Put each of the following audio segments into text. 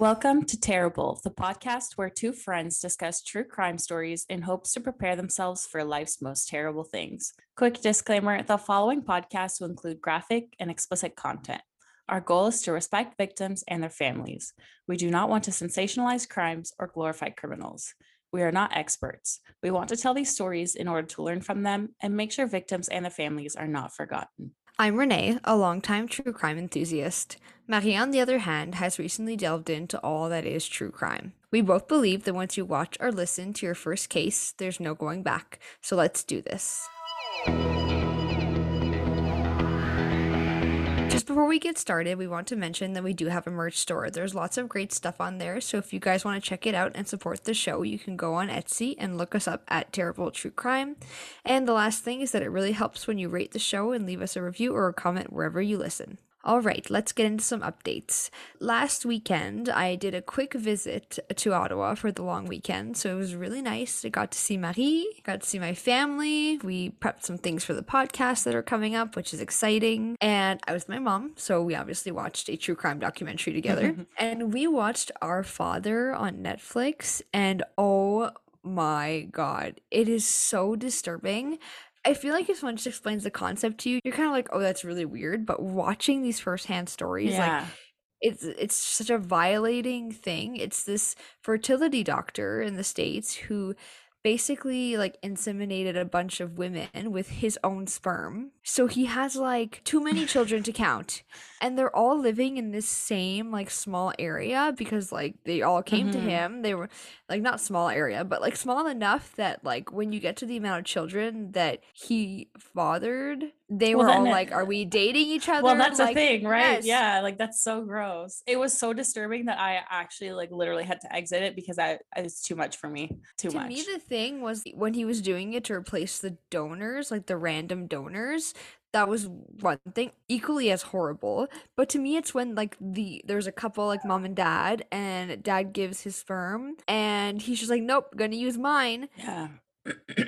Welcome to Terrible, the podcast where two friends discuss true crime stories in hopes to prepare themselves for life's most terrible things. Quick disclaimer the following podcast will include graphic and explicit content. Our goal is to respect victims and their families. We do not want to sensationalize crimes or glorify criminals. We are not experts. We want to tell these stories in order to learn from them and make sure victims and their families are not forgotten. I'm Renee, a longtime true crime enthusiast. Marie, on the other hand, has recently delved into all that is true crime. We both believe that once you watch or listen to your first case, there's no going back. So let's do this. Just before we get started, we want to mention that we do have a merch store. There's lots of great stuff on there, so if you guys want to check it out and support the show, you can go on Etsy and look us up at Terrible True Crime. And the last thing is that it really helps when you rate the show and leave us a review or a comment wherever you listen. All right, let's get into some updates. Last weekend, I did a quick visit to Ottawa for the long weekend, so it was really nice. I got to see Marie, got to see my family. We prepped some things for the podcast that are coming up, which is exciting. And I was with my mom, so we obviously watched a true crime documentary together. and we watched Our Father on Netflix, and oh my god, it is so disturbing. I feel like if someone just explains the concept to you, you're kind of like, oh, that's really weird. But watching these firsthand stories, Yeah. like it's it's such a violating thing. It's this fertility doctor in the States who basically like inseminated a bunch of women with his own sperm. So he has like too many children to count. And they're all living in this same like small area because like they all came to Mhm. him. They were like not small area, but like small enough that like when you get to the amount of children that he fathered, they Well, were all like, "Are we dating each other?" Well, that's like, the thing, right? yes. Yeah, like that's so gross. It was so disturbing that I actually like literally had to exit it because I it's too much for me. Too to much. me, the thing was when he was doing it to replace the donors, like the random donors. That was one thing, equally as horrible. But to me, it's when like the there's a couple like mom and dad, and dad gives his sperm, and he's just like, "Nope, gonna use mine." yeah.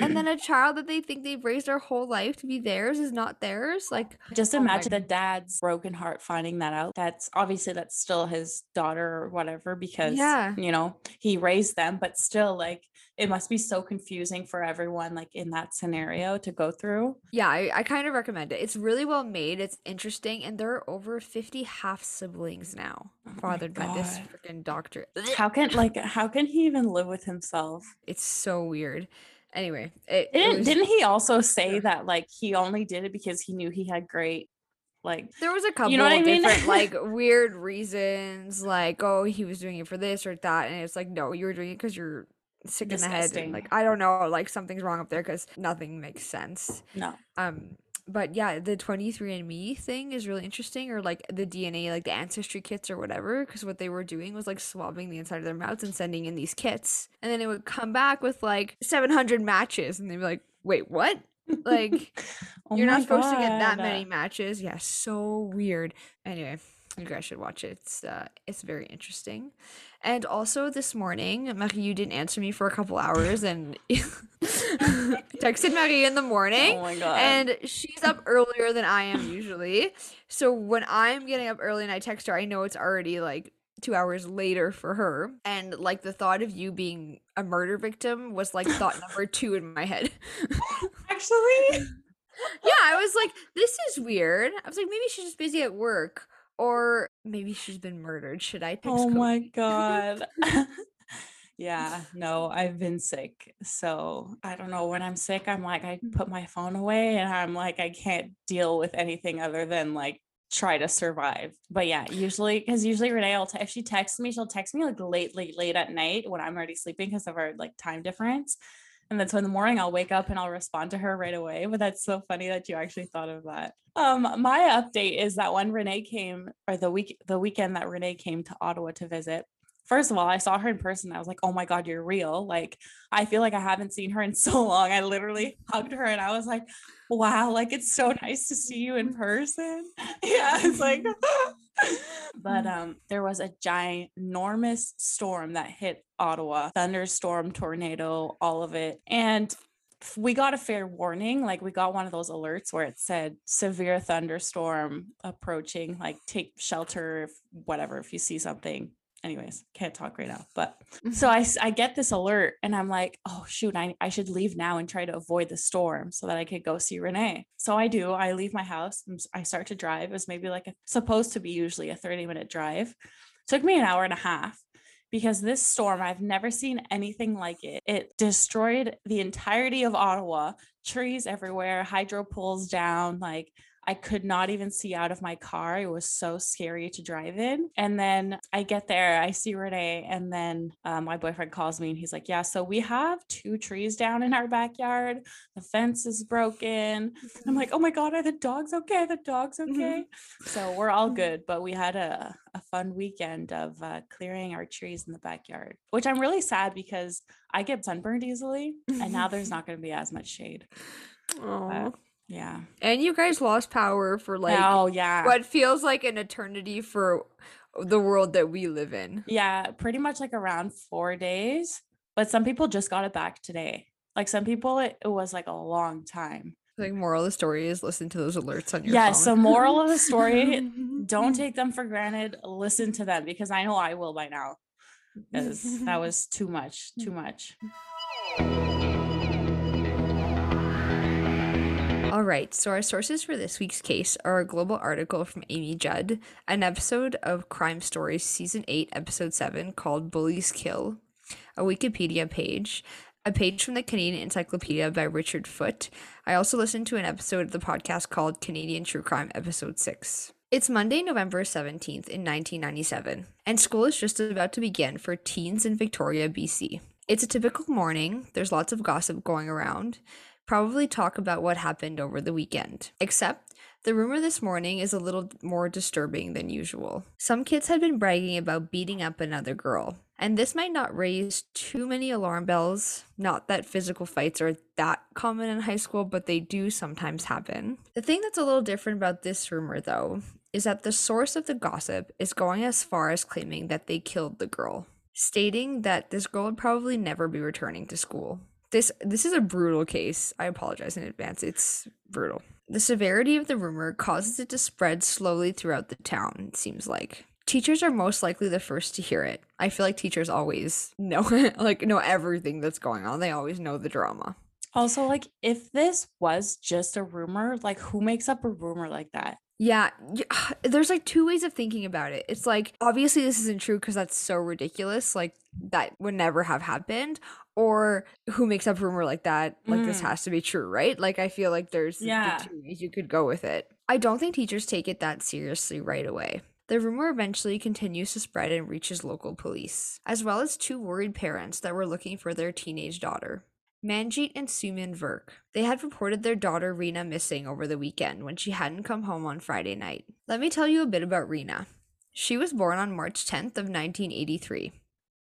And then a child that they think they've raised their whole life to be theirs is not theirs. Like, Just Oh imagine the dad's broken heart finding that out. That's obviously that's still his daughter or whatever because Yeah. you know he raised them, but still like it must be so confusing for everyone like in that scenario to go through. yeah, I, I kind of recommend it. It's really well made. It's interesting, and there are over fifty half siblings now, Oh fathered by this freaking doctor. How can like how can he even live with himself? It's so weird. Anyway, it, it Didn't was- didn't he also say that like he only did it because he knew he had great like there was a couple you know what I mean? different like weird reasons, like oh he was doing it for this or that, and it's like no, you were doing it because you're sick in the head. And, like I don't know, like something's wrong up there because nothing makes sense. no. um but yeah the 23andme thing is really interesting or like the dna like the ancestry kits or whatever because what they were doing was like swabbing the inside of their mouths and sending in these kits. And then it would come back with like 700 matches and they'd be like wait what? Like Oh you're not supposed to get that many matches. Yeah so weird. Anyway you guys should watch it. It's uh it's very interesting and also this morning marie you didn't answer me for a couple hours and texted marie in the morning Oh my god. and she's up earlier than I am usually. So when I'm getting up early and I text her, I know it's already like two hours later for her. And like the thought of you being a murder victim was like thought number two in my head. actually yeah, I was like, this is weird. I was like, maybe she's just busy at work. Or maybe she's been murdered. Should I text Oh Cody? my god. yeah, no, I've been sick. So I don't know. When I'm sick, I'm like, I mm. put my phone away and I'm like, I can't deal with anything other than like try to survive. But yeah, usually because usually Renee will te- if she texts me, she'll text me like late, late, late at night when I'm already sleeping because of our like time difference. And then so in the morning I'll wake up and I'll respond to her right away. But that's so funny that you actually thought of that. Um, my update is that when Renee came, or the week the weekend that Renee came to Ottawa to visit, first of all, I saw her in person. I was like, oh my God, you're real. Like, I feel like I haven't seen her in so long. I literally hugged her and I was like, wow, like it's so nice to see you in person. Yeah, it's like but um there was a ginormous storm that hit Ottawa, thunderstorm, tornado, all of it. And we got a fair warning. Like we got one of those alerts where it said severe thunderstorm approaching, like take shelter if whatever if you see something anyways, can't talk right now. But so mm-hmm. I, I get this alert and I'm like, oh, shoot, I, I should leave now and try to avoid the storm so that I could go see Renee. So I do. I leave my house and I start to drive. It was maybe like a, supposed to be usually a 30 minute drive. Took me an hour and a half because this storm, I've never seen anything like it. It destroyed the entirety of Ottawa, trees everywhere, hydro poles down, like I could not even see out of my car. It was so scary to drive in. And then I get there, I see Renee, and then uh, my boyfriend calls me and he's like, Yeah, so we have two trees down in our backyard. The fence is broken. I'm like, Oh my God, are the dogs okay? The dogs okay? so we're all good. But we had a, a fun weekend of uh, clearing our trees in the backyard, which I'm really sad because I get sunburned easily. And now there's not going to be as much shade. Aw. Yeah. And you guys lost power for like oh, yeah. what feels like an eternity for the world that we live in. Yeah, pretty much like around four days. But some people just got it back today. Like some people, it, it was like a long time. Like moral of the story is listen to those alerts on your Yeah. phone. So, moral of the story don't take them for granted. Listen to them because I know I will by now. Because that was too much, too much. All right, so our sources for this week's case are a global article from Amy Judd, an episode of Crime Stories Season 8, Episode 7 called Bullies Kill, a Wikipedia page, a page from the Canadian Encyclopedia by Richard Foot. I also listened to an episode of the podcast called Canadian True Crime, Episode 6. It's Monday, November 17th in 1997, and school is just about to begin for teens in Victoria, BC. It's a typical morning, there's lots of gossip going around probably talk about what happened over the weekend. Except, the rumor this morning is a little more disturbing than usual. Some kids had been bragging about beating up another girl, and this might not raise too many alarm bells. Not that physical fights are that common in high school, but they do sometimes happen. The thing that's a little different about this rumor, though, is that the source of the gossip is going as far as claiming that they killed the girl, stating that this girl would probably never be returning to school. This this is a brutal case. I apologize in advance. It's brutal. The severity of the rumor causes it to spread slowly throughout the town, it seems like. Teachers are most likely the first to hear it. I feel like teachers always know like know everything that's going on. They always know the drama. Also, like, if this was just a rumor, like, who makes up a rumor like that? Yeah, there's like two ways of thinking about it. It's like obviously this isn't true because that's so ridiculous. Like that would never have happened. Or who makes up a rumor like that? Like this Mm. has to be true, right? Like I feel like there's the two ways you could go with it. I don't think teachers take it that seriously right away. The rumor eventually continues to spread and reaches local police, as well as two worried parents that were looking for their teenage daughter. Manjeet and Suman Virk. They had reported their daughter Reena missing over the weekend when she hadn't come home on Friday night. Let me tell you a bit about Reena. She was born on March 10th of 1983.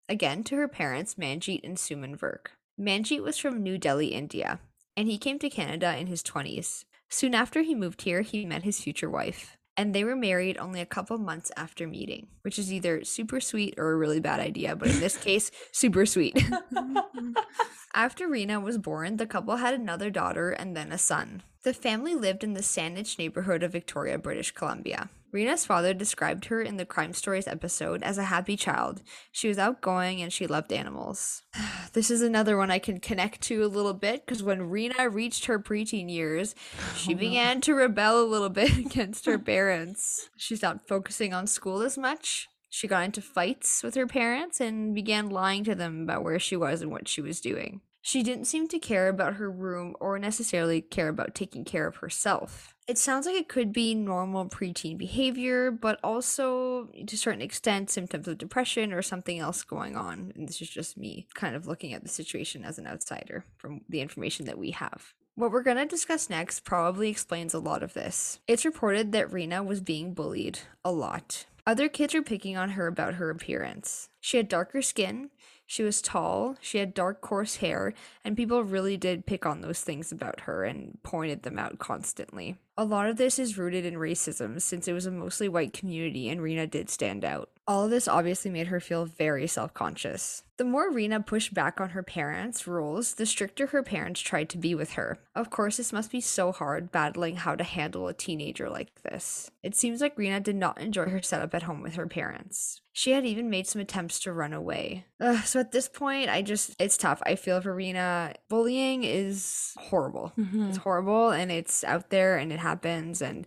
Again to her parents Manjeet and Suman Virk. Manjeet was from New Delhi, India, and he came to Canada in his 20s. Soon after he moved here, he met his future wife, and they were married only a couple months after meeting, which is either super sweet or a really bad idea, but in this case, super sweet. After Reena was born, the couple had another daughter and then a son. The family lived in the Saanich neighborhood of Victoria, British Columbia. Reena's father described her in the Crime Stories episode as a happy child. She was outgoing and she loved animals. this is another one I can connect to a little bit because when Reena reached her preteen years, she Oh, no. began to rebel a little bit against her parents. She stopped focusing on school as much. She got into fights with her parents and began lying to them about where she was and what she was doing. She didn't seem to care about her room or necessarily care about taking care of herself. It sounds like it could be normal preteen behavior, but also to a certain extent symptoms of depression or something else going on. And this is just me kind of looking at the situation as an outsider from the information that we have. What we're going to discuss next probably explains a lot of this. It's reported that Reena was being bullied a lot. Other kids were picking on her about her appearance. She had darker skin, she was tall, she had dark, coarse hair, and people really did pick on those things about her and pointed them out constantly. A lot of this is rooted in racism since it was a mostly white community and Reena did stand out. All of this obviously made her feel very self conscious. The more Reena pushed back on her parents' rules, the stricter her parents tried to be with her. Of course, this must be so hard battling how to handle a teenager like this. It seems like Reena did not enjoy her setup at home with her parents. She had even made some attempts to run away. Ugh, so at this point, I just, it's tough. I feel for Reena. Bullying is horrible. Mhm. It's horrible and it's out there and it happens. And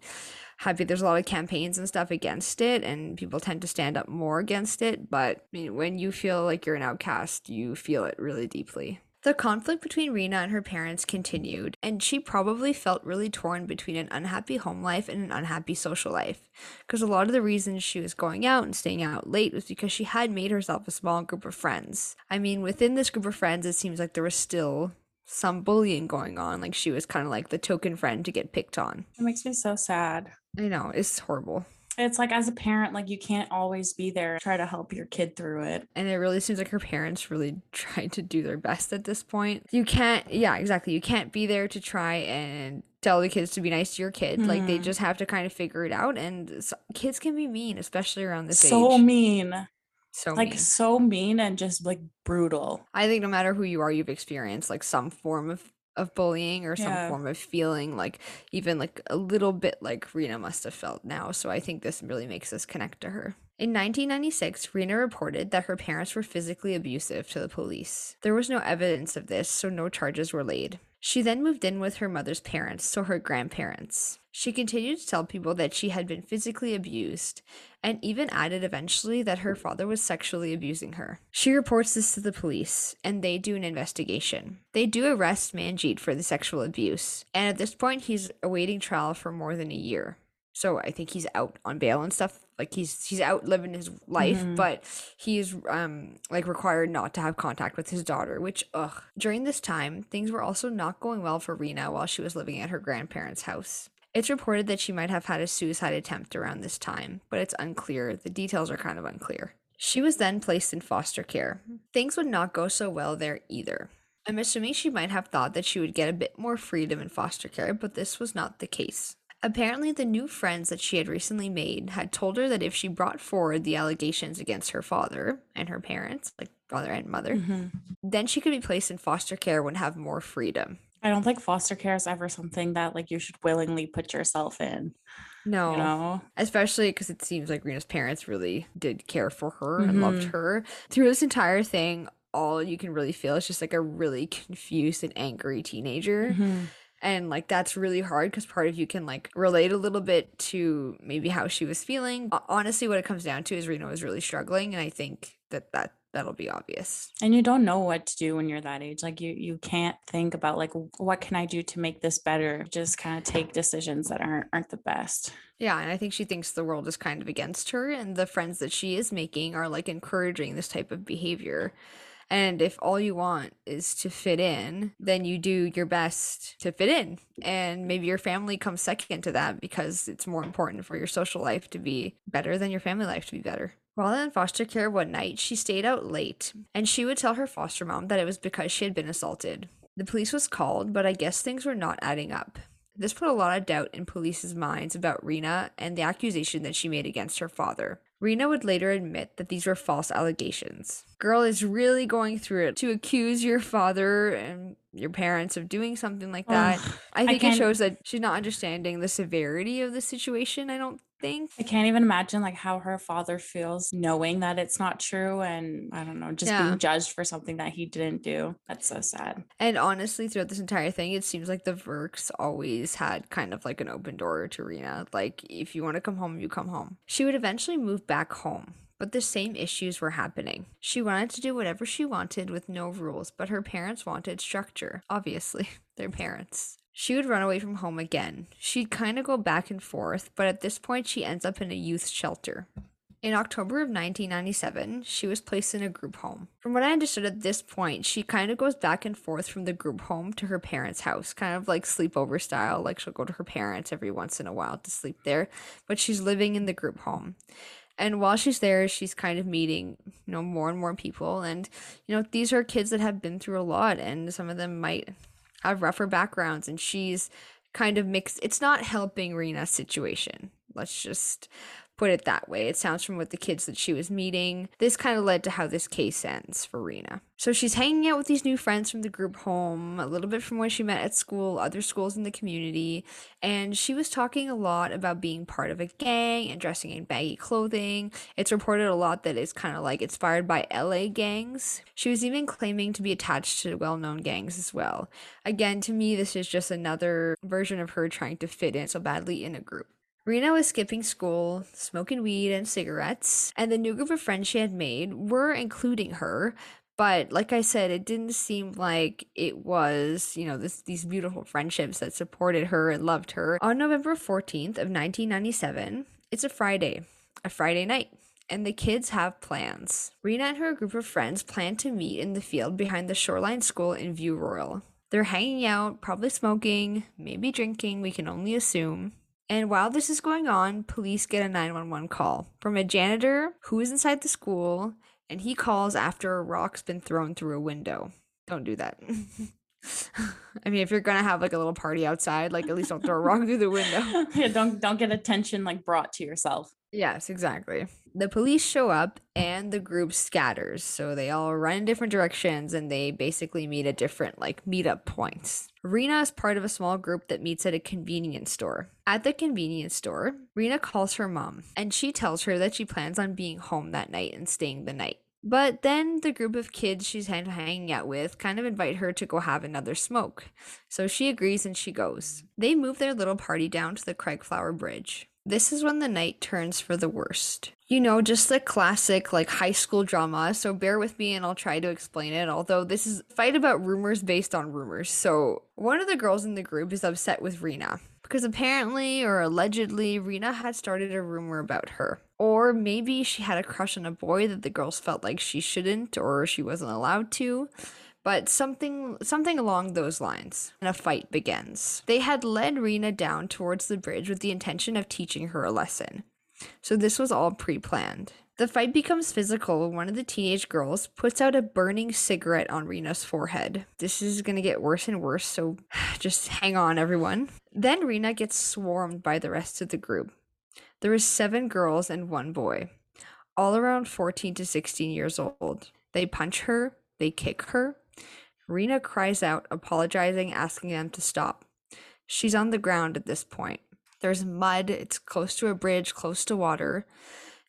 happy there's a lot of campaigns and stuff against it and people tend to stand up more against it. But I mean, when you feel like you're an outcast, you feel it really deeply. The conflict between Reena and her parents continued, and she probably felt really torn between an unhappy home life and an unhappy social life. Because a lot of the reasons she was going out and staying out late was because she had made herself a small group of friends. I mean, within this group of friends, it seems like there was still some bullying going on. Like she was kind of like the token friend to get picked on. It makes me so sad. I know, it's horrible. It's like as a parent, like you can't always be there, try to help your kid through it. and it really seems like her parents really tried to do their best at this point. You can't, yeah, exactly. You can't be there to try and tell the kids to be nice to your kid. Like they Mhm. just have to kind of figure it out. And s kids can be mean, especially around this So age. So mean. So like mean. so mean and just like brutal. I think no matter who you are, you've experienced like some form of of bullying or some Yeah. form of feeling like even like a little bit like Reena must have felt now. So I think this really makes us connect to her. In 1996, Reena reported that her parents were physically abusive to the police. There was no evidence of this, so no charges were laid. She then moved in with her mother's parents, so her grandparents. She continued to tell people that she had been physically abused, and even added eventually that her father was sexually abusing her. She reports this to the police, and they do an investigation. They do arrest Manjeet for the sexual abuse, and at this point, he's awaiting trial for more than a year. So I think he's out on bail and stuff. Like he's he's out living his life, Mhm. but he's um like required not to have contact with his daughter. Which ugh. During this time, things were also not going well for Reena while she was living at her grandparents' house. It's reported that she might have had a suicide attempt around this time, but it's unclear. The details are kind of unclear. She was then placed in foster care. Things would not go so well there either. I'm assuming she might have thought that she would get a bit more freedom in foster care, but this was not the case. Apparently, the new friends that she had recently made had told her that if she brought forward the allegations against her father and her parents, like father and mother, Mhm. then she could be placed in foster care and have more freedom. I don't think foster care is ever something that like you should willingly put yourself in. No. You know? especially because it seems like Reena's parents really did care for her and loved her through this entire thing. All you can really feel is just like a really confused and angry teenager. Mhm. And like that's really hard because part of you can like relate a little bit to maybe how she was feeling. Honestly, what it comes down to is Reena was really struggling, and I think that that that'll be obvious. And you don't know what to do when you're that age. Like you you can't think about like what can I do to make this better? Just kind of take decisions that aren't aren't the best. Yeah, and I think she thinks the world is kind of against her, and the friends that she is making are like encouraging this type of behavior. And if all you want is to fit in, then you do your best to fit in. And maybe your family comes second to that because it's more important for your social life to be better than your family life to be better. While in foster care one night, she stayed out late, and she would tell her foster mom that it was because she had been assaulted. The police was called, but I guess things were not adding up. This put a lot of doubt in police's minds about Reena and the accusation that she made against her father. Reena would later admit that these were false allegations. Girl is really going through it to accuse your father and your parents of doing something like that. Ugh, I think it shows that she's not understanding the severity of the situation, I don't think. I can't even imagine like how her father feels knowing that it's not true and I don't know, just Yeah. being judged for something that he didn't do. That's so sad. And honestly, throughout this entire thing, it seems like the Virks always had kind of like an open door to Reena. Like, if you want to come home, you come home. She would eventually move back home, but the same issues were happening. She wanted to do whatever she wanted with no rules, but her parents wanted structure. Obviously, their parents. She would run away from home again. She'd kind of go back and forth, but at this point, she ends up in a youth shelter. In October of 1997, she was placed in a group home. From what I understood at this point, she kind of goes back and forth from the group home to her parents' house, kind of like sleepover style. Like she'll go to her parents every once in a while to sleep there, but she's living in the group home. And while she's there, she's kind of meeting, you know, more and more people. And, you know, these are kids that have been through a lot, and some of them might have rougher backgrounds. And she's kind of mixed. It's not helping Reena's situation. Let's just put it that way. It sounds from what the kids that she was meeting. This kind of led to how this case ends for Reena. So she's hanging out with these new friends from the group home, a little bit from when she met at school, other schools in the community, and she was talking a lot about being part of a gang and dressing in baggy clothing. It's reported a lot that it's kind of like inspired by LA gangs. She was even claiming to be attached to well known gangs as well. Again, to me, this is just another version of her trying to fit in so badly in a group. Reena was skipping school, smoking weed and cigarettes, and the new group of friends she had made were including her. But like I said, it didn't seem like it was, you know, this these beautiful friendships that supported her and loved her. On November 14th of 1997, it's a Friday, a Friday night and the kids have plans. Reena and her group of friends plan to meet in the field behind the Shoreline School in View Royal. They're hanging out, probably smoking, maybe drinking, we can only assume. And while this is going on, police get a 911 call from a janitor who is inside the school, and he calls after a rock's been thrown through a window. Don't do that. I mean, if you're gonna have like a little party outside, like at least don't throw a rock through the window. yeah, don't don't get attention like brought to yourself. Yes, exactly. The police show up and the group scatters. So they all run in different directions and they basically meet at different like meetup points. Reena is part of a small group that meets at a convenience store. At the convenience store, Reena calls her mom and she tells her that she plans on being home that night and staying the night. But then the group of kids she's hanging out with kind of invite her to go have another smoke. So she agrees and she goes. Mm. They move their little party down to the Craigflower Bridge. This is when the night turns for the worst. You know, just the classic like high school drama. So bear with me and I'll try to explain it. Although this is fight about rumors based on rumors. So one of the girls in the group is upset with Reena because apparently or allegedly Reena had started a rumor about her. Or maybe she had a crush on a boy that the girls felt like she shouldn't or she wasn't allowed to but something something along those lines. And a fight begins. They had led Reena down towards the bridge with the intention of teaching her a lesson. So this was all pre-planned. The fight becomes physical when one of the teenage girls puts out a burning cigarette on Reena's forehead. This is going to get worse and worse, so just hang on everyone. Then Reena gets swarmed by the rest of the group. There is 7 girls and 1 boy, all around 14 to 16 years old. They punch her, they kick her, Reena cries out, apologizing, asking them to stop. She's on the ground at this point. There's mud, it's close to a bridge, close to water.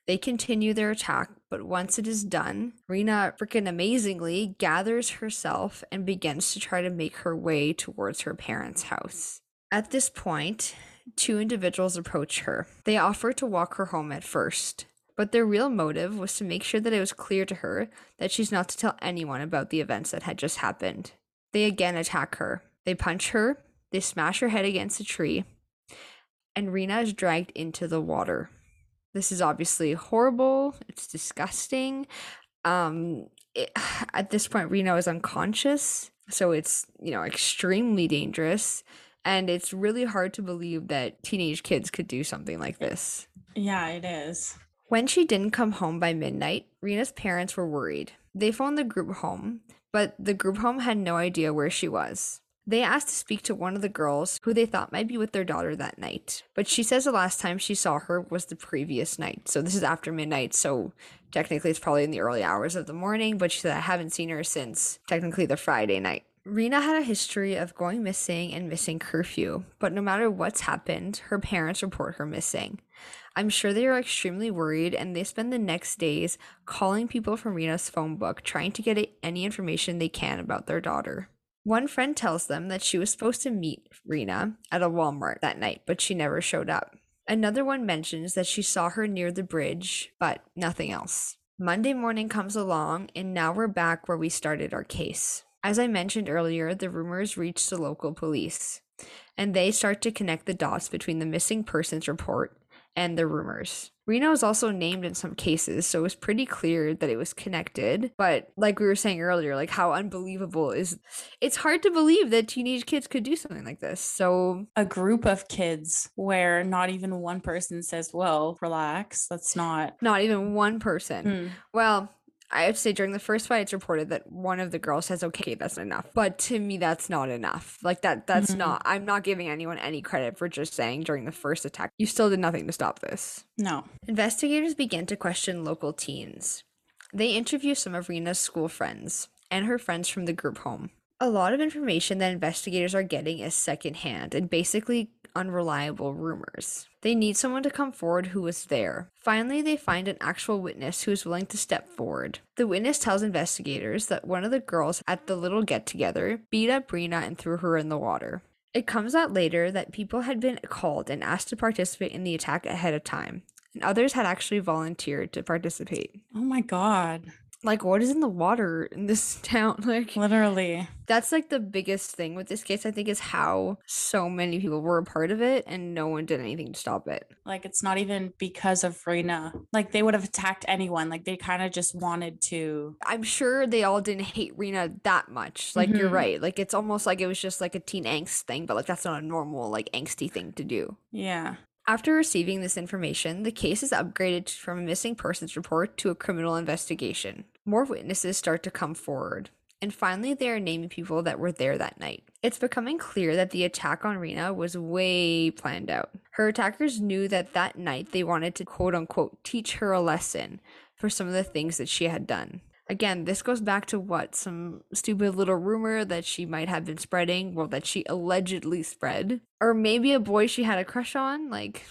They continue their attack, but once it is done, Reena freaking amazingly gathers herself and begins to try to make her way towards her parents' house. At this point, two individuals approach her. They offer to walk her home at first, but their real motive was to make sure that it was clear to her that she's not to tell anyone about the events that had just happened. They again attack her. They punch her, they smash her head against a tree, and Reena is dragged into the water. This is obviously horrible. It's disgusting. Um, it, at this point, Reena is unconscious, so it's you know extremely dangerous, and it's really hard to believe that teenage kids could do something like this. Yeah, it is. When she didn't come home by midnight, Reena's parents were worried. They phoned the group home, but the group home had no idea where she was. They asked to speak to one of the girls who they thought might be with their daughter that night, but she says the last time she saw her was the previous night. So this is after midnight, so technically it's probably in the early hours of the morning, but she said, I haven't seen her since technically the Friday night. Reena had a history of going missing and missing curfew, but no matter what's happened, her parents report her missing. I'm sure they are extremely worried and they spend the next days calling people from Reena's phone book trying to get any information they can about their daughter. One friend tells them that she was supposed to meet Reena at a Walmart that night, but she never showed up. Another one mentions that she saw her near the bridge, but nothing else. Monday morning comes along, and now we're back where we started our case. As I mentioned earlier, the rumors reach the local police, and they start to connect the dots between the missing persons report and the rumors. Reena is also named in some cases, so it was pretty clear that it was connected. But like we were saying earlier, like how unbelievable is it's hard to believe that teenage kids could do something like this. So a group of kids where not even one person says, "Well, relax, that's not not even one person." Hmm. Well, I have to say, during the first fight, it's reported that one of the girls says, "Okay, that's enough." But to me, that's not enough. Like that, that's Mhm. not. I'm not giving anyone any credit for just saying during the first attack, you still did nothing to stop this. No. Investigators began to question local teens. They interview some of Reena's school friends and her friends from the group home. A lot of information that investigators are getting is secondhand and basically unreliable rumors. They need someone to come forward who was there. Finally, they find an actual witness who is willing to step forward. The witness tells investigators that one of the girls at the little get together beat up Reena and threw her in the water. It comes out later that people had been called and asked to participate in the attack ahead of time, and others had actually volunteered to participate. Oh my God. Like, what is in the water in this town? Like, Literally. that's like the biggest thing with this case, I think, is how so many people were a part of it and no one did anything to stop it. Like it's not even because of Reena. Like they would have attacked anyone. Like they kind of just wanted to. I'm sure they all didn't hate Reena that much. Like, you're Mhm. right. Like, it's almost like it was just like a teen angst thing, but like, that's not a normal, like, angsty thing to do. Yeah. After receiving this information, the case is upgraded from a missing persons report to a criminal investigation. More witnesses start to come forward, and finally, they are naming people that were there that night. It's becoming clear that the attack on Reena was way planned out. Her attackers knew that that night they wanted to quote unquote teach her a lesson for some of the things that she had done. Again, this goes back to what? Some stupid little rumor that she might have been spreading, well, that she allegedly spread. Or maybe a boy she had a crush on. Like,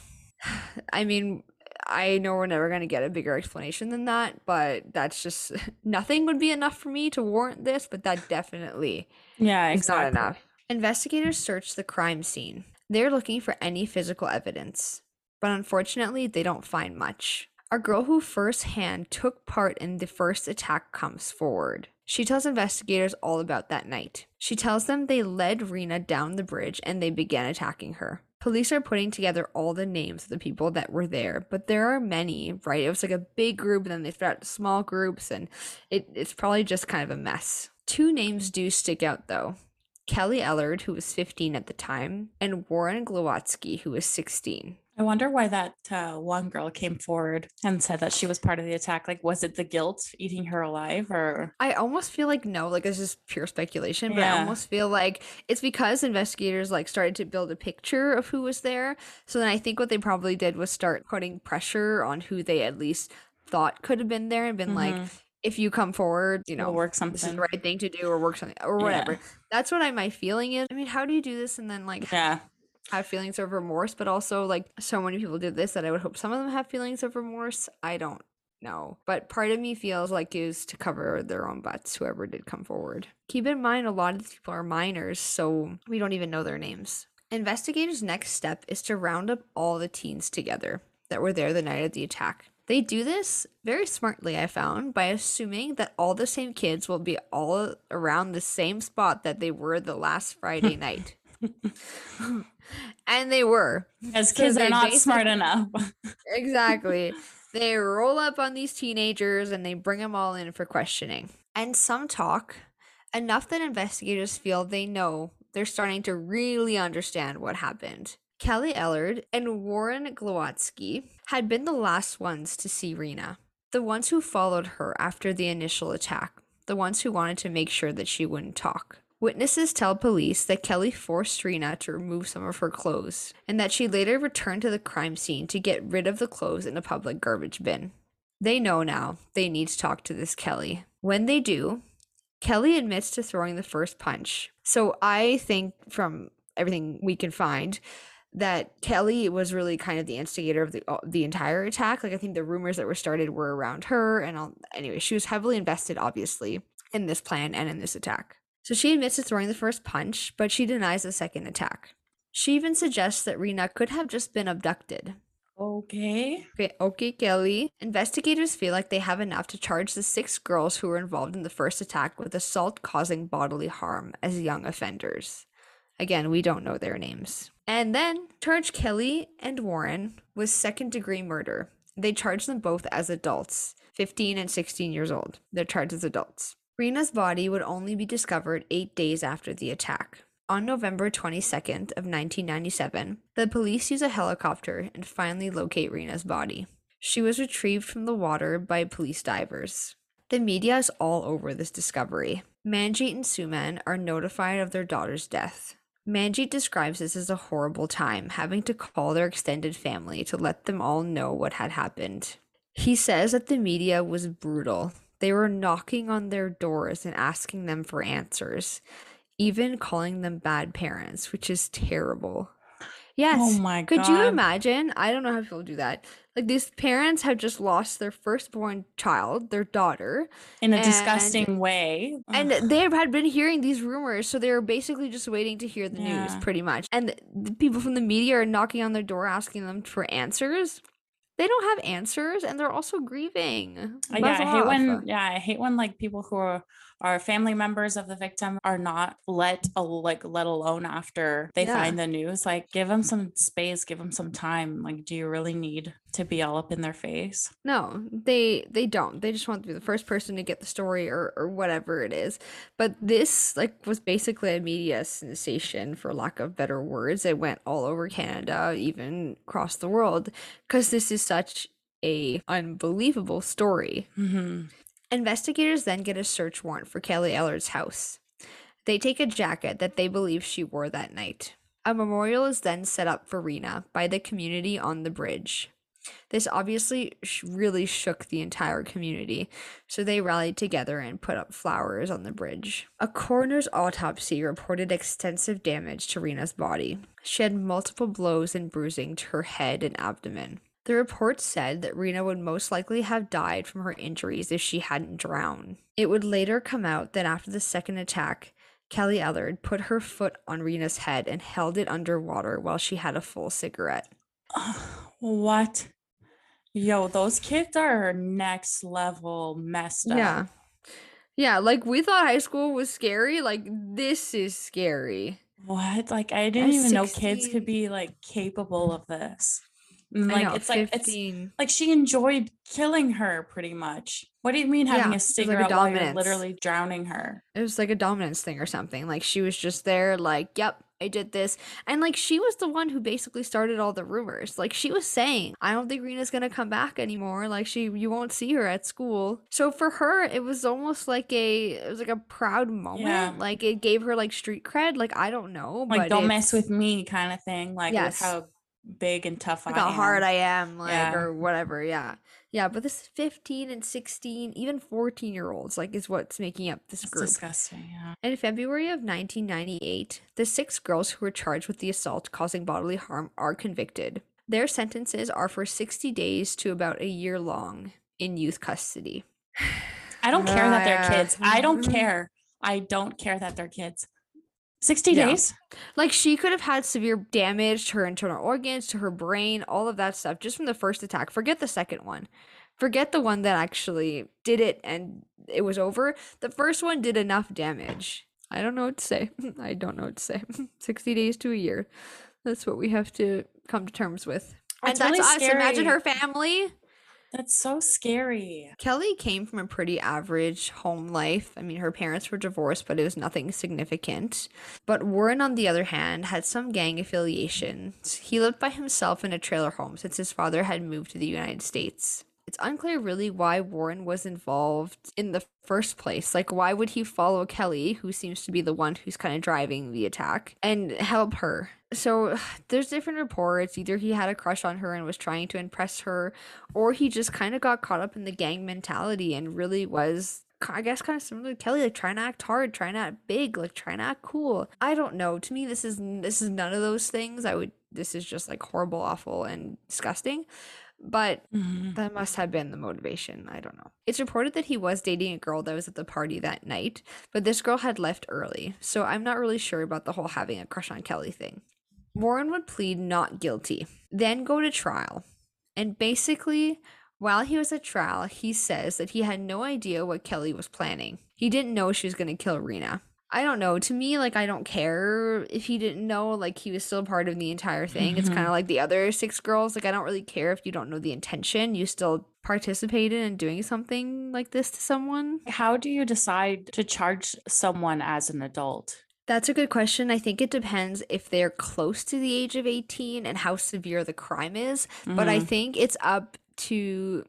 I mean, I know we're never going to get a bigger explanation than that, but that's just nothing would be enough for me to warrant this, but that definitely Yeah. it's not enough. Investigators search the crime scene. They're looking for any physical evidence, but unfortunately, they don't find much. A girl who firsthand took part in the first attack comes forward. She tells investigators all about that night. She tells them they led Reena down the bridge and they began attacking her. Police are putting together all the names of the people that were there, but there are many, right? It was like a big group, and then they spread out small groups, and it, it's probably just kind of a mess. Two names do stick out though. Kelly Ellard, who was 15 at the time, and Warren Glowatski, who was 16. I wonder why that uh, one girl came forward and said that she was part of the attack. Like, was it the guilt eating her alive, or I almost feel like no, like this is pure speculation, but I almost feel like it's because investigators like started to build a picture of who was there. So then I think what they probably did was start putting pressure on who they at least thought could have been there and been like, Mhm. if you come forward, you We'll know, work this is the right thing to do or work something or Yeah. whatever. That's what I my feeling is. I mean, how do you do this and then like yeah, have feelings of remorse, but also like so many people did this that I would hope some of them have feelings of remorse. I don't know. But part of me feels like is to cover their own butts, whoever did come forward. Keep in mind a lot of these people are minors, so we don't even know their names. Investigators' next step is to round up all the teens together that were there the night of the attack. They do this very smartly, I found, by assuming that all the same kids will be all around the same spot that they were the last Friday night. and they were. because So kids they are not smart enough. Exactly. they roll up on these teenagers and they bring them all in for questioning. And some talk enough that investigators feel they know they're starting to really understand what happened. Kelly Ellard and Warren Glowatski had been the last ones to see Reena, the ones who followed her after the initial attack, the ones who wanted to make sure that she wouldn't talk. Witnesses tell police that Kelly forced Reena to remove some of her clothes and that she later returned to the crime scene to get rid of the clothes in a public garbage bin. They know now they need to talk to this Kelly. When they do, Kelly admits to throwing the first punch. So I think from everything we can find that Kelly was really kind of the instigator of the uh, the entire attack. Like I think the rumors that were started were around her and all anyway, she was heavily invested obviously in this plan and in this attack. So she admits to throwing the first punch, but she denies the second attack. She even suggests that Reena could have just been abducted. okay. Okay, okay, Kelly. Investigators feel like they have enough to charge the six girls who were involved in the first attack with assault causing bodily harm as young offenders. Again, we don't know their names. And then charge Kelly and Warren with second degree murder. They charge them both as adults, 15 and 16 years old. They're charged as adults. Reena's body would only be discovered eight days after the attack. On November 22nd of 1997, the police use a helicopter and finally locate Reena's body. She was retrieved from the water by police divers. The media is all over this discovery. Manjeet and Suman are notified of their daughter's death. Manjeet describes this as a horrible time, having to call their extended family to let them all know what had happened. He says that the media was brutal. They were knocking on their doors and asking them for answers, even calling them bad parents, which is terrible. Yes. Oh my god. Could you imagine? I don't know how people do that. Like these parents have just lost their firstborn child, their daughter, in a and- disgusting way. and Ugh. they had been hearing these rumors, so they were basically just waiting to hear the news, pretty much. And the people from the media are knocking on their door asking them for answers. They don't have answers, and they're also grieving. Uh, yeah, I hate off. when yeah, I hate when like people who are, are family members of the victim are not let a, like let alone after they Yeah. find the news. Like give them some space, give them some time. Like do you really need to be all up in their face? No, they they don't. They just want to be the first person to get the story or or whatever it is. But this like was basically a media sensation for lack of better words. It went all over Canada, even across the world because this is such a unbelievable story. hmm Investigators then get a search warrant for Kelly Ellard's house. They take a jacket that they believe she wore that night. A memorial is then set up for Reena by the community on the bridge. This obviously really shook the entire community, so they rallied together and put up flowers on the bridge. A coroner's autopsy reported extensive damage to Reena's body. She had multiple blows and bruising to her head and abdomen. The report said that Reena would most likely have died from her injuries if she hadn't drowned. It would later come out that after the second attack, Kelly Ellard put her foot on Reena's head and held it underwater while she had a full cigarette. what? Yo, those kids are next level messed up. Yeah. Yeah, like we thought high school was scary. Like this is scary. What? Like I didn't At even know kids could be like capable of this. And, like know, it's like it's 15. like she enjoyed killing her pretty much. What do you mean having Yeah, a it like a cigarette while you're literally drowning her? It was like a dominance thing or something. Like she was just there, like, yep, I did this. And like she was the one who basically started all the rumors. Like she was saying, I don't think Reena's gonna come back anymore. Like she you won't see her at school. So for her, it was almost like a it was like a proud moment. Yeah. Like it gave her like street cred. Like I don't know. Like don't mess with me kind of thing. Like Yes. how big and tough like I how hard. I am, like Yeah. or whatever. Yeah. Yeah, but this 15 and 16, even 14 year olds, like is what's making up this It's group. disgusting. Yeah. In February of 1998, the six girls who were charged with the assault causing bodily harm are convicted. Their sentences are for 60 days to about a year long in youth custody. I don't care that they're kids. I don't Mhm. care. I don't care that they're kids. 60 Yeah. days? Like she could have had severe damage to her internal organs, to her brain, all of that stuff just from the first attack. Forget the second one. Forget the one that actually did it and it was over. The first one did enough damage. I don't know what to say. I don't know what to say. 60 days to a year. That's what we have to come to terms with. And That's that's really us. Imagine her family. That's so scary. Kelly came from a pretty average home life. I mean, her parents were divorced, but it was nothing significant. But Warren, on the other hand, had some gang affiliations. He lived by himself in a trailer home since his father had moved to the United States. It's unclear really why Warren was involved in the first place. Like, why would he follow Kelly, who seems to be the one who's kind of driving the attack, and help her? So there's different reports. Either he had a crush on her and was trying to impress her, or he just kind of got caught up in the gang mentality and really was I guess kind of similar to Kelly, like trying to act hard, trying to act big, like trying to act cool. I don't know. To me, this is this is none of those things. I would. This is just like horrible, awful, and disgusting. But Mhm. that must have been the motivation. I don't know. It's reported that he was dating a girl that was at the party that night, but this girl had left early, so I'm not really sure about the whole having a crush on Kelly thing. Warren would plead not guilty, then go to trial. And basically, while he was at trial, he says that he had no idea what Kelly was planning. He didn't know she was going to kill Reena. I don't know. To me, like, I don't care if he didn't know. Like, he was still part of the entire thing. It's Mhm. kind of like the other six girls. Like, I don't really care if you don't know the intention. You still participated in doing something like this to someone. How do you decide to charge someone as an adult? That's a good question. I think it depends if they're close to the age of 18 and how severe the crime is. But I Mhm. think it's up to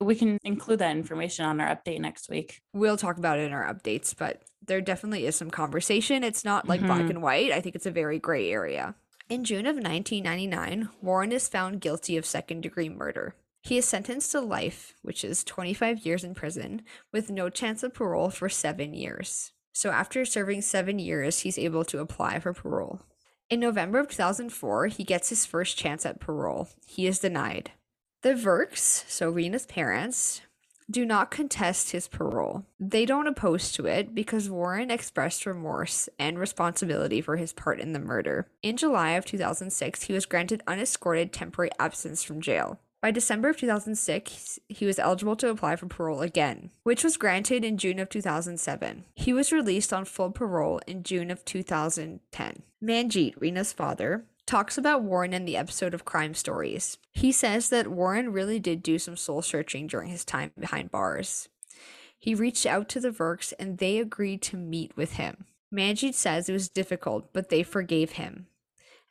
We can include that information on our update next week. We'll talk about it in our updates, but there definitely is some conversation. It's not like black Mhm. and white. I think it's a very gray area. In June of 1999, Warren is found guilty of second degree murder. He is sentenced to life, which is 25 years in prison, with no chance of parole for seven years. So, after serving seven years, he's able to apply for parole. In November of 2004, he gets his first chance at parole. He is denied. The Virks, so Reena's parents, do not contest his parole. They don't oppose to it because Warren expressed remorse and responsibility for his part in the murder. In July of 2006, he was granted unescorted temporary absence from jail. By December of 2006, he was eligible to apply for parole again, which was granted in June of 2007. He was released on full parole in June of 2010. Manjeet, Reena's father, talks about Warren in the episode of Crime Stories. He says that Warren really did do some soul searching during his time behind bars. He reached out to the Virks and they agreed to meet with him. Manjeet says it was difficult, but they forgave him.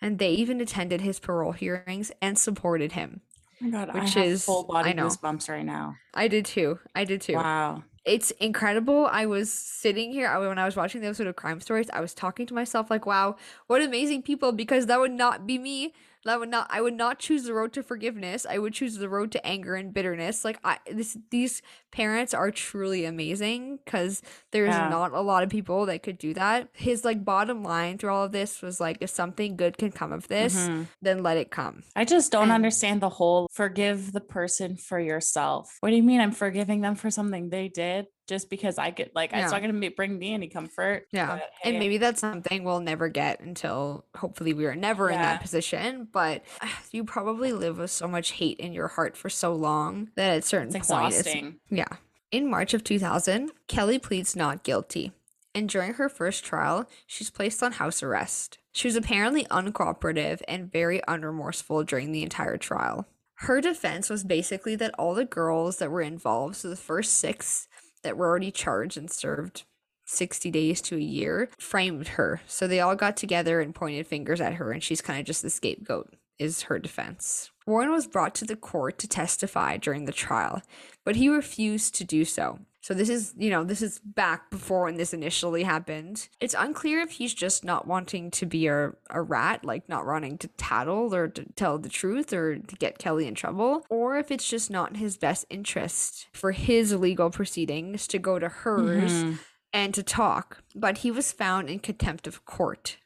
And they even attended his parole hearings and supported him. Oh my God, Which I have is- full body I know. goosebumps right now. I did too. I did too. Wow. It's incredible. I was sitting here when I was watching the episode of Crime Stories. I was talking to myself like, "Wow, what amazing people!" Because that would not be me. That would not. I would not choose the road to forgiveness. I would choose the road to anger and bitterness. Like I, this, these parents are truly amazing because there's Yeah. not a lot of people that could do that. His like bottom line through all of this was like, if something good can come of this, Mhm. then let it come. I just don't And- understand the whole forgive the person for yourself. What do you mean I'm forgiving them for something they did just because I could like it's not going to bring me any comfort. Yeah. but, And maybe that's something we'll never get until hopefully we are never in that position. But you probably live with so much hate in your heart for so long that at certain it's point, it's, yeah. In March of 2000, Kelly pleads not guilty. And during her first trial, she's placed on house arrest. She was apparently uncooperative and very unremorseful during the entire trial. Her defense was basically that all the girls that were involved, so the first six that were already charged and served 60 days to a year, framed her. So they all got together and pointed fingers at her, and she's kind of just the scapegoat, is her defense. Warren was brought to the court to testify during the trial, but he refused to do so. So this is, you know, this is back before when this initially happened. It's unclear if he's just not wanting to be a, a rat, like not wanting to tattle or to tell the truth or to get Kelly in trouble, or if it's just not in his best interest for his legal proceedings to go to hers Mhm. and to talk. But he was found in contempt of court.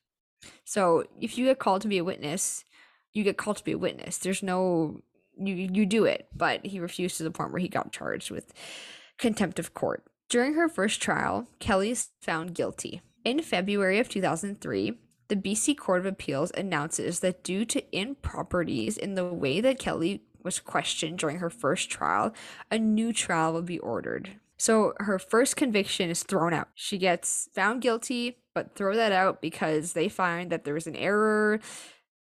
So if you get called to be a witness, you get called to be a witness. There's no you you do it, but he refused to the point where he got charged with contempt of court. During her first trial, Kelly is found guilty. In February of 2003, the BC Court of Appeals announces that due to improprieties in the way that Kelly was questioned during her first trial, a new trial will be ordered. So her first conviction is thrown out. She gets found guilty, but throw that out because they find that there was an error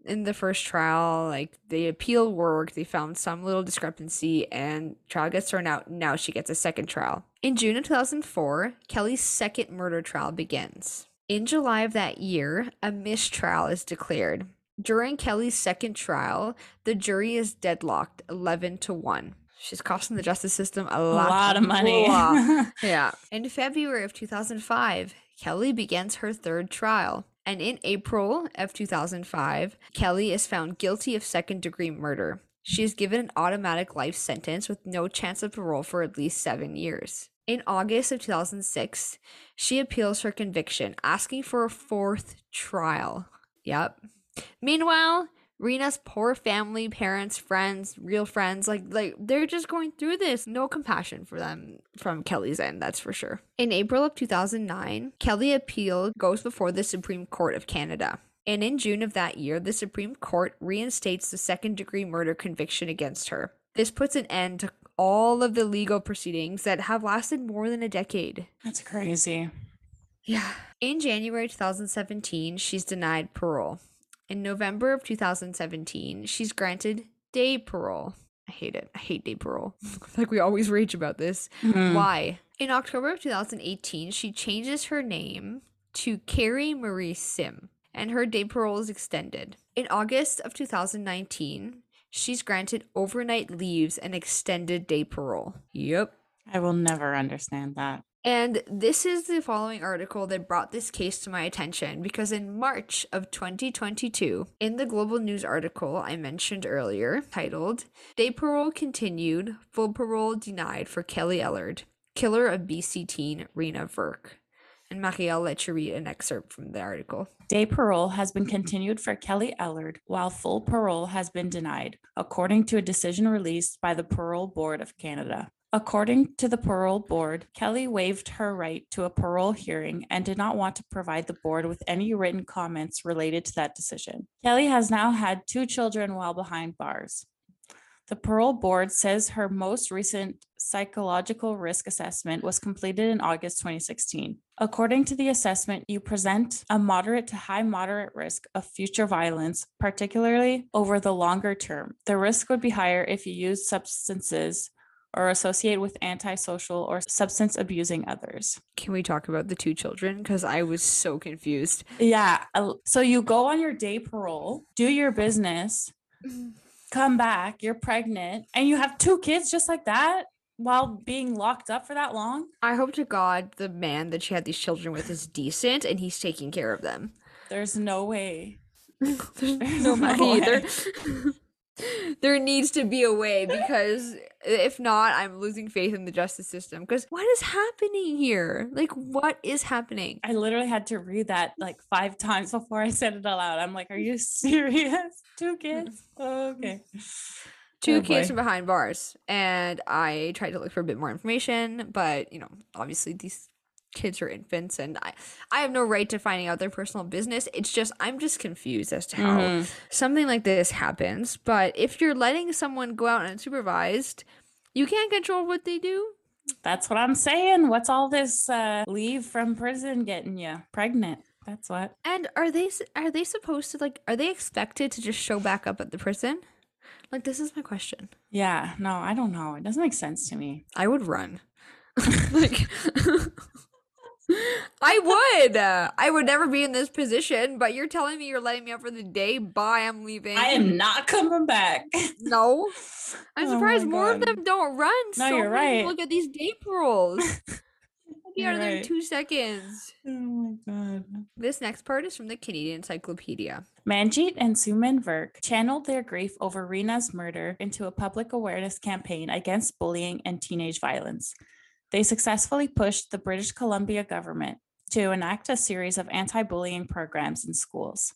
in the first trial. Like the appeal worked, they found some little discrepancy, and trial gets thrown out. Now she gets a second trial. In June of 2004, Kelly's second murder trial begins. In July of that year, a mistrial is declared. During Kelly's second trial, the jury is deadlocked 11 to 1. She's costing the justice system a A lot, lot of money. lot. Yeah. In February of 2005, Kelly begins her third trial. And in April of 2005, Kelly is found guilty of second degree murder. She is given an automatic life sentence with no chance of parole for at least seven years. In August of 2006, she appeals her conviction, asking for a fourth trial. Yep. Meanwhile, Reena's poor family, parents, friends, real friends, like like they're just going through this. No compassion for them from Kelly's end, that's for sure. In April of 2009, Kelly appeal goes before the Supreme Court of Canada. And in June of that year, the Supreme Court reinstates the second degree murder conviction against her. This puts an end to all of the legal proceedings that have lasted more than a decade. That's crazy. Yeah. In January 2017, she's denied parole. In November of 2017, she's granted day parole. I hate it. I hate day parole. like we always rage about this. Mhm. Why? In October of 2018, she changes her name to Kerry Marie Sim, and her day parole is extended. In August of 2019, she's granted overnight leaves and extended day parole. Yep. I will never understand that. And this is the following article that brought this case to my attention because in March of 2022, in the Global News article I mentioned earlier, titled Day Parole Continued, Full Parole Denied for Kelly Ellard, Killer of BC Teen Reena Virk. And Marie, I'll let you read an excerpt from the article. Day parole has been continued for Kelly Ellard, while full parole has been denied, according to a decision released by the Parole Board of Canada. According to the parole board, Kelly waived her right to a parole hearing and did not want to provide the board with any written comments related to that decision. Kelly has now had two children while behind bars. The parole board says her most recent psychological risk assessment was completed in August 2016. According to the assessment, you present a moderate to high moderate risk of future violence, particularly over the longer term. The risk would be higher if you use substances or associate with antisocial or substance abusing others. Can we talk about the two children? Because I was so confused. Yeah. So you go on your day parole, do your business, mm. come back, you're pregnant, and you have two kids just like that while being locked up for that long. I hope to God the man that she had these children with is decent and he's taking care of them. There's no way. There's no no money way. either. there needs to be a way because if not, I'm losing faith in the justice system. Because what is happening here? Like, what is happening? I literally had to read that like five times before I said it aloud. I'm like, are you serious? Two kids? Oh, okay. Two Oh, kids boy. from behind bars, and I tried to look for a bit more information, but you know, obviously these kids or infants, and I I have no right to finding out their personal business. It's just I'm just confused as to how Mhm. something like this happens. But if you're letting someone go out unsupervised, you can't control what they do. That's what I'm saying. What's all this uh, leave from prison getting you pregnant? That's what. And are they are they supposed to like are they expected to just show back up at the prison? Like this is my question. Yeah, no, I don't know. It doesn't make sense to me. I would run. like I would. Uh, I would never be in this position, but you're telling me you're letting me out for the day. Bye, I'm leaving. I am not coming back. No. I'm Oh surprised more of them don't run. No, so you're right. Look at these day paroles. I'll be out of there in two seconds. Oh my god. This next part is from the Canadian Encyclopedia. Manjeet and Suman Virk channeled their grief over Reena's murder into a public awareness campaign against bullying and teenage violence. They successfully pushed the British Columbia government to enact a series of anti bullying programs in schools.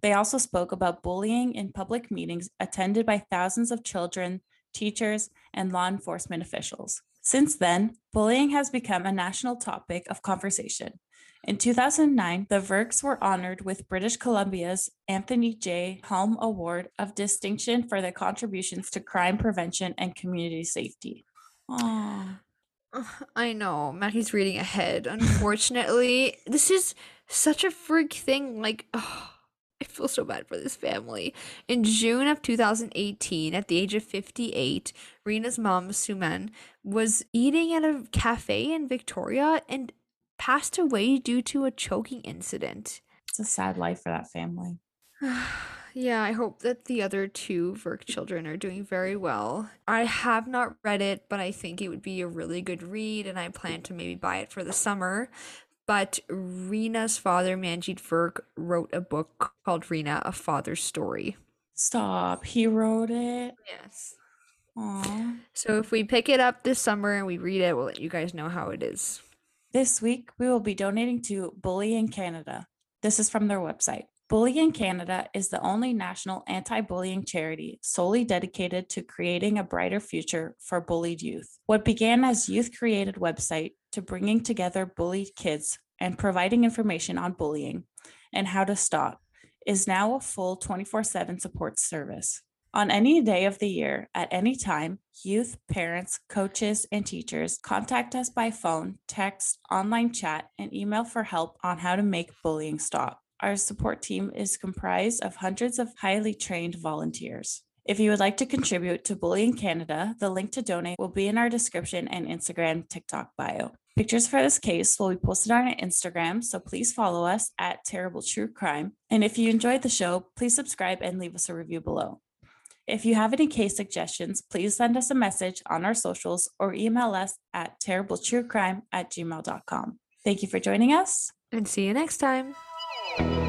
They also spoke about bullying in public meetings attended by thousands of children, teachers, and law enforcement officials. Since then, bullying has become a national topic of conversation. In 2009, the Virks were honored with British Columbia's Anthony J. Helm Award of Distinction for their contributions to crime prevention and community safety. Aw. Ugh, I know. Maggie's reading ahead. Unfortunately, this is such a freak thing. Like, I feel so bad for this family. In June of 2018, at the age of 58, Reena's mom, Suman, was eating at a cafe in Victoria and passed away due to a choking incident. It's a sad life for that family. yeah, I hope that the other two Virk children are doing very well. I have not read it, but I think it would be a really good read, and I plan to maybe buy it for the summer. But Reena's father, Manjeet Virk, wrote a book called Rena, A Father's Story. Stop. He wrote it. Yes. Aw. So if we pick it up this summer and we read it, we'll let you guys know how it is. This week, we will be donating to BullyingCanada. This is from their website. Bully in Canada is the only national anti bullying charity solely dedicated to creating a brighter future for bullied youth. What began as youth created website to bringing together bullied kids and providing information on bullying and how to stop is now a full 24 7 support service. On any day of the year, at any time, youth, parents, coaches, and teachers contact us by phone, text, online chat, and email for help on how to make bullying stop. Our support team is comprised of hundreds of highly trained volunteers. If you would like to contribute to Bullying Canada, the link to donate will be in our description and Instagram TikTok bio. Pictures for this case will be posted on our Instagram, so please follow us at Terrible True Crime. And if you enjoyed the show, please subscribe and leave us a review below. If you have any case suggestions, please send us a message on our socials or email us at terribletruecrime at gmail.com. Thank you for joining us. And see you next time. Thank you.